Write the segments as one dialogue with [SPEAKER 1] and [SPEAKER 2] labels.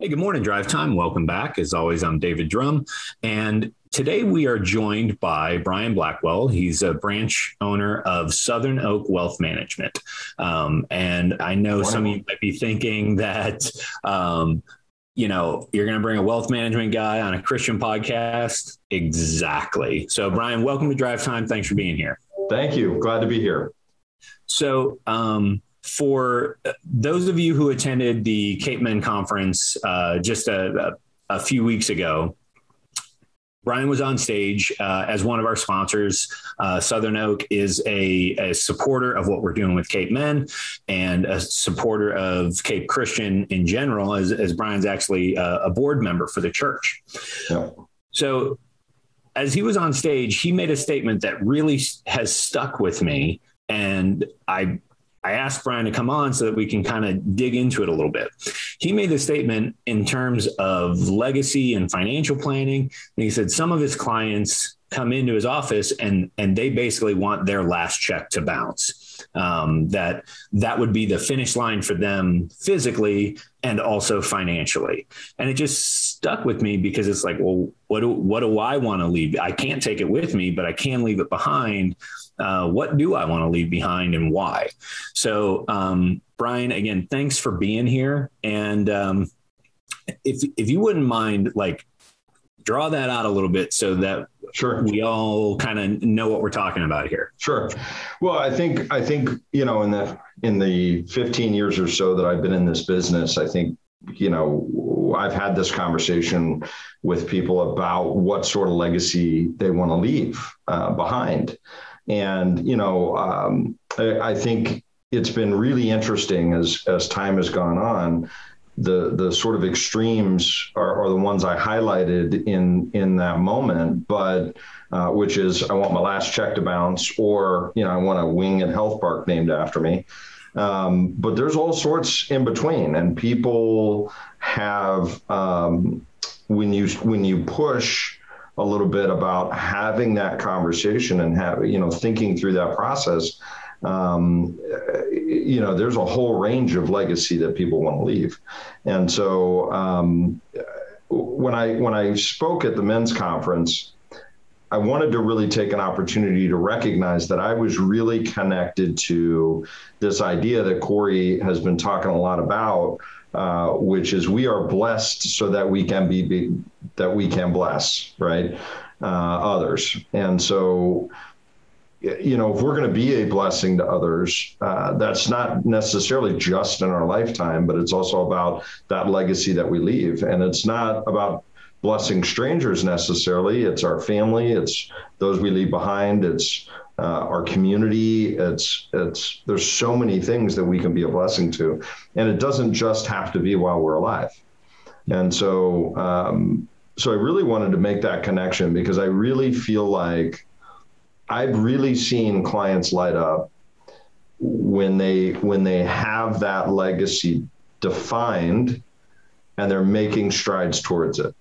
[SPEAKER 1] Hey, good morning, Drive Time. Welcome back. As always, I'm David Drum. And today we are joined by Brian Blackwell. He's a branch owner of Southern Oak Wealth Management. Um, and I know some of you might be thinking that, um, you know, you're going to bring a wealth management guy on a Christian podcast. Exactly. So, Brian, welcome to Drive Time. Thanks for being here.
[SPEAKER 2] Thank you. Glad to be here.
[SPEAKER 1] So, um, for those of you who attended the Cape Men conference uh, just a, a, a, few weeks ago, Brian was on stage uh, as one of our sponsors. Uh, Southern Oak is a, a, supporter of what we're doing with Cape Men and a supporter of Cape Christian in general, as, as Brian's actually a, a board member for the church. Yeah. So, as he was on stage, he made a statement that really has stuck with me. And I I asked Brian to come on so that we can kind of dig into it a little bit. He made the statement in terms of legacy and financial planning. And he said some of his clients come into his office and and they basically want their last check to bounce. Um, that that would be the finish line for them physically and also financially. And it just stuck with me because it's like, well, what do, what do I want to leave? I can't take it with me, but I can leave it behind uh, what do I want to leave behind and why? So, um, Brian, again, thanks for being here. And um, if if you wouldn't mind, like, draw that out a little bit so that sure we all kind of know what we're talking about here.
[SPEAKER 2] Sure. Well, I think I think you know in the in the 15 years or so that I've been in this business, I think you know I've had this conversation with people about what sort of legacy they want to leave uh, behind. And, you know, um, I, I think it's been really interesting as, as time has gone on the the sort of extremes are, are, the ones I highlighted in in that moment, but uh, which is I want my last check to bounce, or you know I want a wing and health park named after me. Um, but there's all sorts in between, and people have um, when you when you push a little bit about having that conversation and have you know thinking through that process. Um, you know there's a whole range of legacy that people want to leave. And so um, when i when i spoke at the men's conference I wanted to really take an opportunity to recognize that I was really connected to this idea that Corey has been talking a lot about, uh, which is we are blessed so that we can be, be that we can bless, right, uh, others. And so, you know, if we're going to be a blessing to others, uh, that's not necessarily just in our lifetime, but it's also about that legacy that we leave. And it's not about blessing strangers necessarily. It's our family. It's those we leave behind. It's uh, our community. It's it's there's so many things that we can be a blessing to, and it doesn't just have to be while we're alive. And so um, so I really wanted to make that connection because I really feel like I've really seen clients light up when they when they have that legacy defined and they're making strides towards it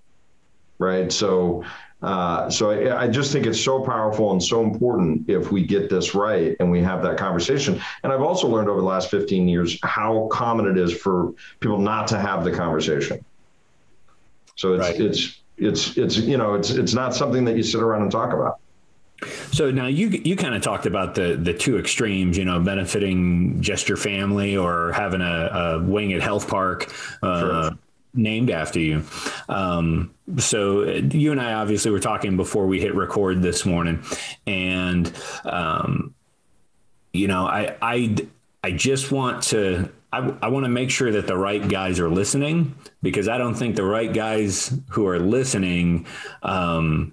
[SPEAKER 2] right? So, uh, so I, I, just think it's so powerful and so important if we get this right and we have that conversation. And I've also learned over the last 15 years how common it is for people not to have the conversation. So it's right. it's it's it's you know it's it's not something that you sit around and talk about.
[SPEAKER 1] So now you you kind of talked about the the two extremes, you know, benefiting just your family or having a, a wing at health park. Uh, sure named after you. Um, so you and I obviously were talking before we hit record this morning, and um, you know, I I I just want to. I, I want to make sure that the right guys are listening because I don't think the right guys who are listening um,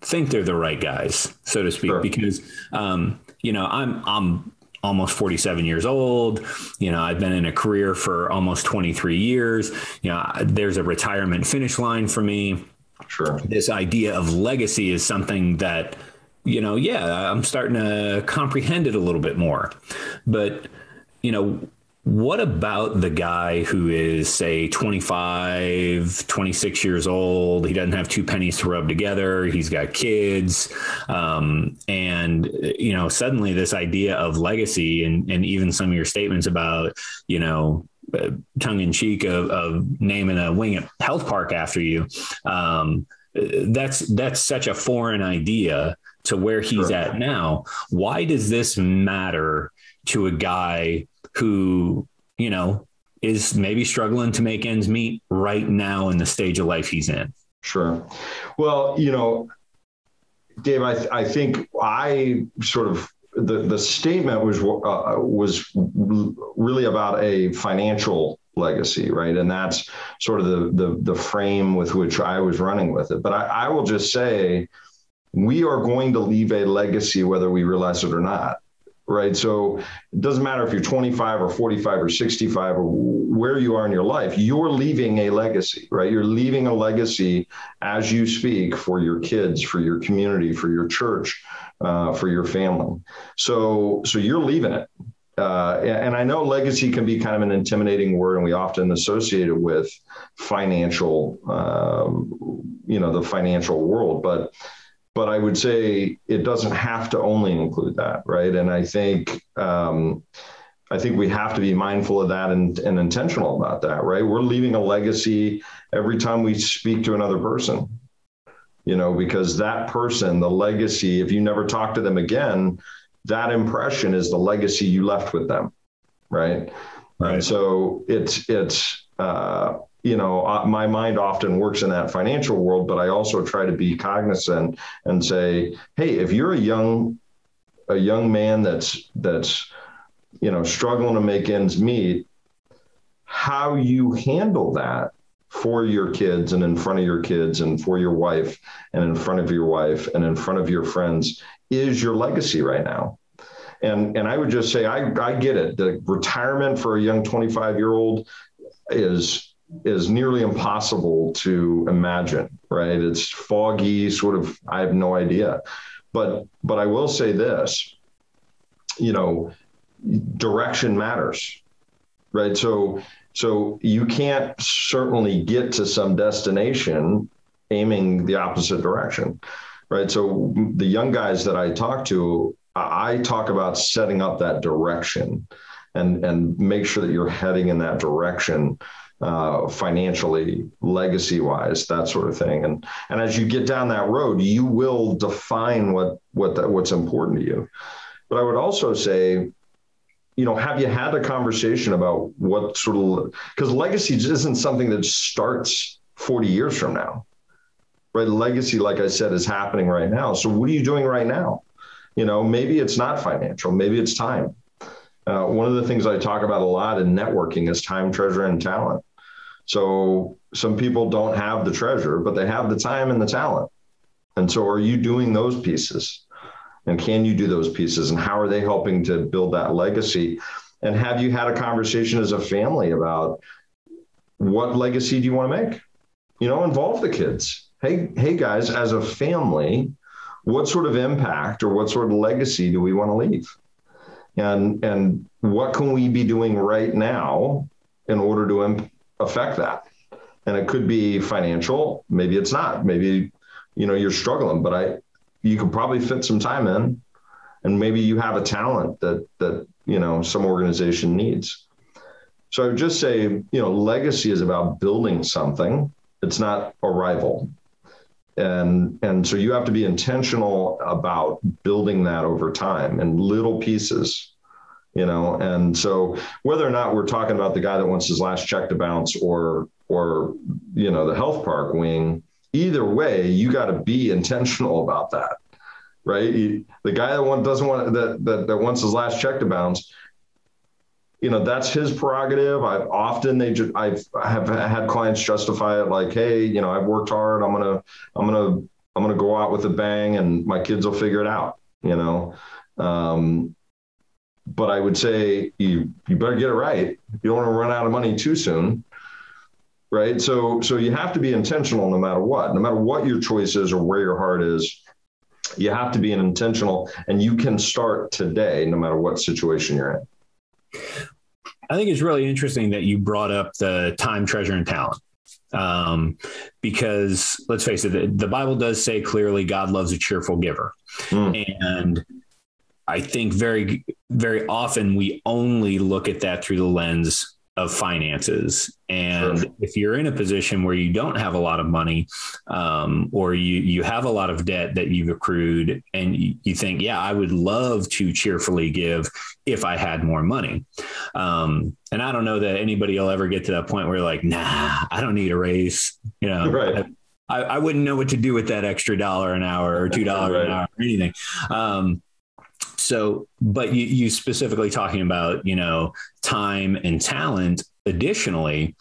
[SPEAKER 1] think they're the right guys, so to speak. Sure. Because um, you know, I'm I'm almost 47 years old. You know, I've been in a career for almost 23 years. You know, there's a retirement finish line for me. Sure. This idea of legacy is something that, you know, yeah, I'm starting to comprehend it a little bit more. But, you know, what about the guy who is, say, 25, 26 years old? He doesn't have two pennies to rub together. He's got kids. Um, and, you know, suddenly this idea of legacy and, and even some of your statements about, you know, uh, tongue in cheek of, of, naming a wing at health park after you. Um, that's that's such a foreign idea to where he's sure. at now. Why does this matter to a guy who you know is maybe struggling to make ends meet right now in the stage of life he's in?
[SPEAKER 2] Sure. Well, you know, Dave, I, th- I think I sort of the the statement was uh, was really about a financial legacy, right? And that's sort of the the the frame with which I was running with it. But I, I will just say, we are going to leave a legacy whether we realize it or not right? So it doesn't matter if you're 25 or 45 or 65 or where you are in your life, you're leaving a legacy, right? You're leaving a legacy as you speak for your kids, for your community, for your church, uh, for your family. So, so you're leaving it. Uh, and I know legacy can be kind of an intimidating word, and we often associate it with financial, um, you know, the financial world. But but I would say it doesn't have to only include that, right? And I think um, I think we have to be mindful of that and, and intentional about that, right? We're leaving a legacy every time we speak to another person, you know, because that person, the legacy, if you never talk to them again, that impression is the legacy you left with them, right? Right. And so it's it's uh, you know, my mind often works in that financial world, but I also try to be cognizant and say, hey, if you're a young a young man that's that's you know struggling to make ends meet, how you handle that for your kids and in front of your kids and for your wife and in front of your wife and in front of your friends is your legacy right now. And and I would just say I I get it. The retirement for a young 25 year old is is nearly impossible to imagine, right? It's foggy, sort of, I have no idea. But but I will say this, you know, direction matters. Right. So so you can't certainly get to some destination aiming the opposite direction. Right. So the young guys that I talk to, I talk about setting up that direction and and make sure that you're heading in that direction uh, financially, legacy wise, that sort of thing. And and as you get down that road, you will define what what that, what's important to you. But I would also say, you know, have you had a conversation about what sort of because legacy isn't something that starts 40 years from now. Right. Legacy, like I said, is happening right now. So what are you doing right now? You know, maybe it's not financial, maybe it's time. Uh, one of the things I talk about a lot in networking is time, treasure, and talent. So some people don't have the treasure, but they have the time and the talent. And so are you doing those pieces? And can you do those pieces? And how are they helping to build that legacy? And have you had a conversation as a family about what legacy do you want to make? You know, involve the kids. Hey, hey guys, as a family, what sort of impact or what sort of legacy do we want to leave? And and what can we be doing right now in order to affect that. And it could be financial, maybe it's not. Maybe you know you're struggling, but I you could probably fit some time in and maybe you have a talent that that you know some organization needs. So I would just say, you know, legacy is about building something. It's not arrival. And and so you have to be intentional about building that over time in little pieces you know? And so whether or not we're talking about the guy that wants his last check to bounce or or you know the health park wing either way you got to be intentional about that right? The guy that one doesn't want that, that that wants his last check to bounce you know that's his prerogative. I've often they just i've have had clients justify it like hey you know i've worked hard. I'm gonna i'm gonna i'm gonna go out with a bang and my kids will figure it out you know? Um, but I would say you you better get it right. You don't want to run out of money too soon. Right. So so you have to be intentional no matter what. No matter what your choice is or where your heart is, you have to be an intentional and you can start today no matter what situation you're in.
[SPEAKER 1] I think it's really interesting that you brought up the time, treasure, and talent. Um, because let's face it, the, the, Bible does say clearly God loves a cheerful giver. Mm. And I think very, very often we only look at that through the lens of finances. And sure. if you're in a position where you don't have a lot of money, um, or you you have a lot of debt that you've accrued, and you, you, think, yeah, I would love to cheerfully give if I had more money. Um, and I don't know that anybody will ever get to that point where like, nah, I don't need a raise. You know, right. I, I, wouldn't know what to do with that extra dollar an hour or two dollars right. an hour or anything. Um, so, but you, you specifically talking about, you know, time and talent additionally.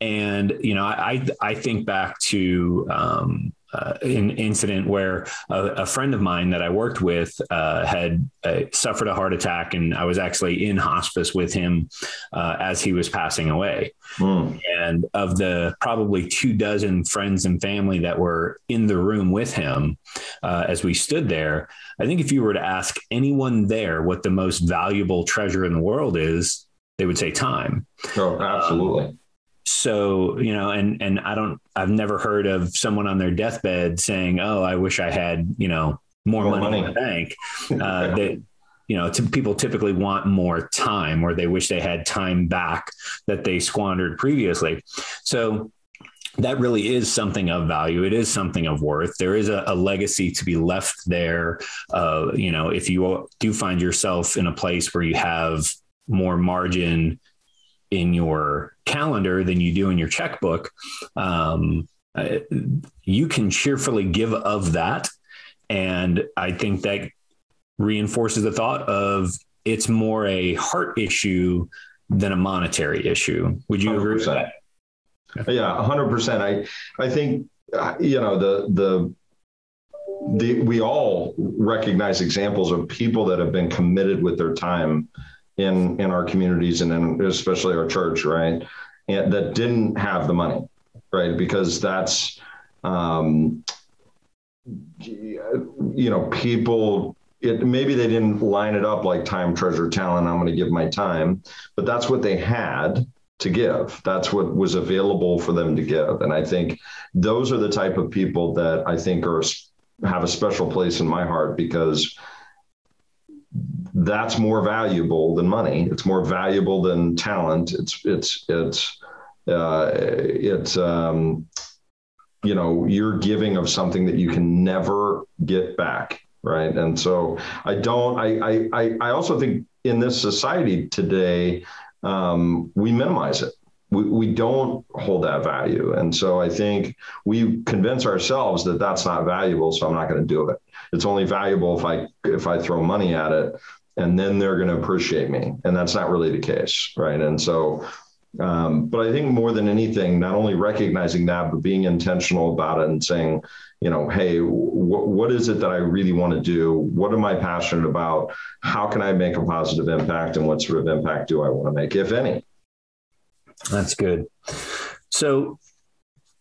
[SPEAKER 1] And, you know, I, I think back to, um, uh, an incident where a, a, friend of mine that I worked with uh, had uh, suffered a heart attack, and I was actually in hospice with him uh, as he was passing away. Mm. And of the probably two dozen friends and family that were in the room with him uh, as we stood there, I think if you were to ask anyone there what the most valuable treasure in the world is, they would say time.
[SPEAKER 2] Oh, absolutely. Um,
[SPEAKER 1] so you know and and i don't i've never heard of someone on their deathbed saying oh i wish i had you know more, more money, money, in the bank uh, that you know t- people typically want more time or they wish they had time back that they squandered previously so that really is something of value. It is something of worth. There is a, a legacy to be left there. Uh, you know, if you do find yourself in a place where you have more margin in your calendar than you do in your checkbook, um, you can cheerfully give of that. And I think that reinforces the thought of it's more a heart issue than a monetary issue. Would you 100%. agree with that?
[SPEAKER 2] Yeah, hundred percent. I I think uh, you know the the the, we all recognize examples of people that have been committed with their time in in our communities and in, especially our church, right? And that didn't have the money, right? Because that's um, you know people it, maybe they didn't line it up like time treasure talent i'm going to give my time but that's what they had to give that's what was available for them to give and i think those are the type of people that i think are have a special place in my heart because that's more valuable than money. It's more valuable than talent. It's it's it's uh, it's um, you know you're giving of something that you can never get back, right? And so I don't. I I I also think in this society today um, we minimize it. We, we don't hold that value. And so I think we convince ourselves that that's not valuable. So I'm not going to do it. It's only valuable if I, if I throw money at it and then they're going to appreciate me. And that's not really the case. Right. And so, um, but I think more than anything, not only recognizing that, but being intentional about it and saying, you know, hey, wh- what is it that I really want to do? What am I passionate about? How can I make a positive impact? And what sort of impact do I want to make, if any?
[SPEAKER 1] That's good. So,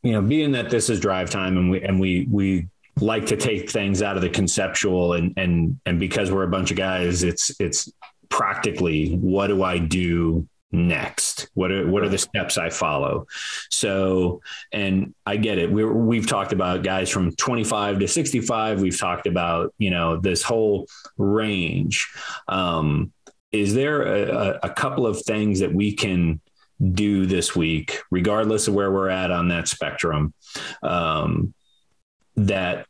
[SPEAKER 1] you know, being that this is drive time and we and we we like to take things out of the conceptual and and and because we're a bunch of guys it's it's practically what do I do next? What are what are the steps I follow? So and I get it. We we've talked about guys from 25 to 65 we've talked about you know this whole range. Um, is there a, a couple of things that we can do this week regardless of where we're at on that spectrum? Um, that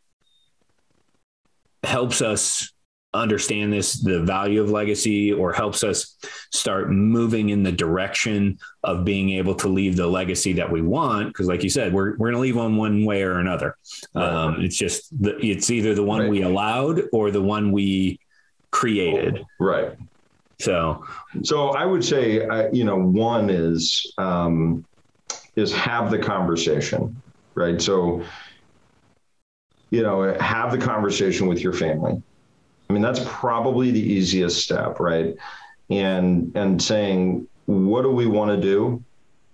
[SPEAKER 1] helps us understand this the value of legacy or helps us start moving in the direction of being able to leave the legacy that we want. Because like you said we're, we're going to leave on one way or another. Right. um, it's just the, it's either the one right. we allowed or the one we created.
[SPEAKER 2] Right.
[SPEAKER 1] So
[SPEAKER 2] so i would say uh, you know one is um, is have the conversation right? So you know, have the conversation with your family. I mean, that's probably the easiest step, right? And and saying, what do we want to do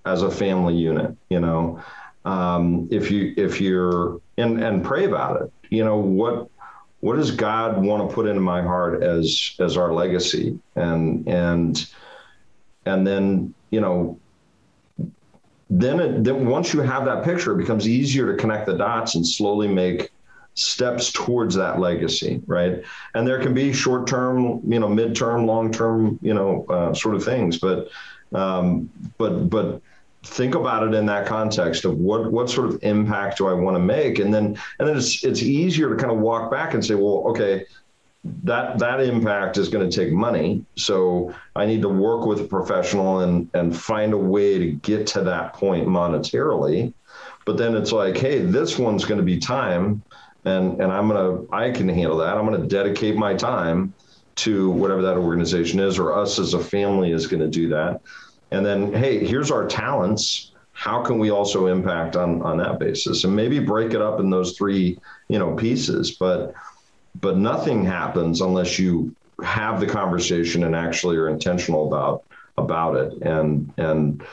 [SPEAKER 2] as a family unit? You know, um, if you if you're and and pray about it. You know, what what does God want to put into my heart as as our legacy? And and and then you know then, it, then once you have that picture, it becomes easier to connect the dots and slowly make steps towards that legacy, right? And there can be short term, you know, midterm, long term, you know, uh, sort of things, but um, but but think about it in that context of what what sort of impact do I want to make, and then and then it's it's easier to kind of walk back and say, well, okay, that that impact is going to take money. So i need to work with a professional and and find a way to get to that point monetarily. But then it's like hey this one's going to be time and and i'm to i can handle that. I'm to dedicate my time to whatever that organization is or us as a family is to do that. And then hey here's our talents. How can we also impact on on that basis? And maybe break it up in those three you know pieces but but nothing happens unless you have the conversation and actually are intentional about about it. And and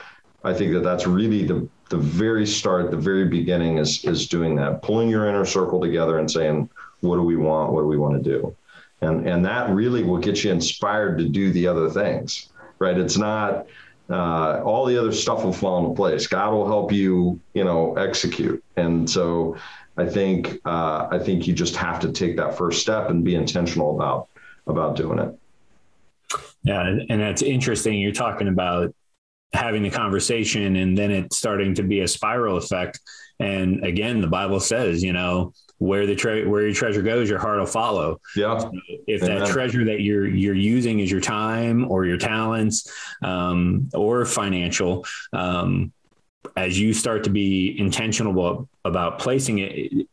[SPEAKER 2] i think that that's really the the very start the very beginning is is doing that pulling your inner circle together and saying what do we want? What do we want to do? And and that really will get you inspired to do the other things right? It's not uh, all the other stuff will fall into place. God will help you you know execute. And so I think uh, I think you just have to take that first step and be intentional about about doing it.
[SPEAKER 1] Yeah, and that's interesting. You're talking about having the conversation and then it starting to be a spiral effect. And again, the Bible says, you know, where the tre- where your treasure goes, your heart will follow.
[SPEAKER 2] Yeah. So
[SPEAKER 1] if Amen. that treasure that you're you're using is your time or your talents um, or financial, um, as you start to be intentional about, about placing it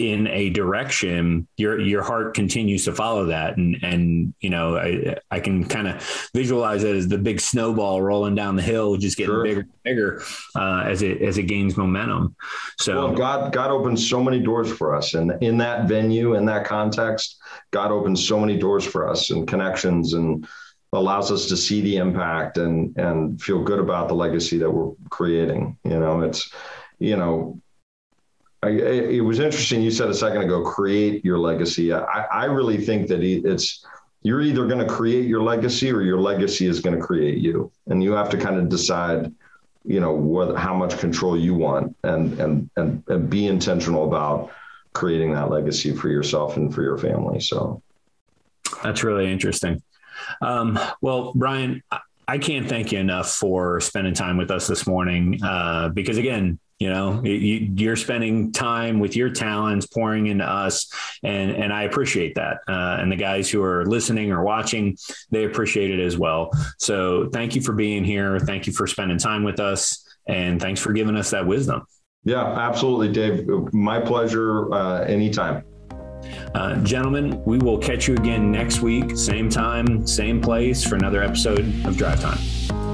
[SPEAKER 1] in a direction, your your heart continues to follow that, and and you know I I can kind of visualize it as the big snowball rolling down the hill, just getting sure. bigger and bigger uh, as it as it gains momentum. So
[SPEAKER 2] well, God God opens so many doors for us, and in that venue, in that context, God opens so many doors for us and connections and allows us to see the impact and and feel good about the legacy that we're creating. You know, it's you know. I, it was interesting. You said a second ago, create your legacy. I, I really think that it's you're either going to create your legacy or your legacy is going to create you, and you have to kind of decide, you know, what how much control you want, and and and, and be intentional about creating that legacy for yourself and for your family. So
[SPEAKER 1] that's really interesting. Um, well, Brian, I can't thank you enough for spending time with us this morning uh, because, again, you know you, are spending time with your talents pouring into us and and i appreciate that. Uh, and the guys who are listening or watching they appreciate it as well. So thank you for being here. Thank you for spending time with us and thanks for giving us that wisdom.
[SPEAKER 2] Yeah absolutely dave. My pleasure uh, anytime.
[SPEAKER 1] Uh, gentlemen, we will catch you again next week, same time, same place for another episode of Drive Time.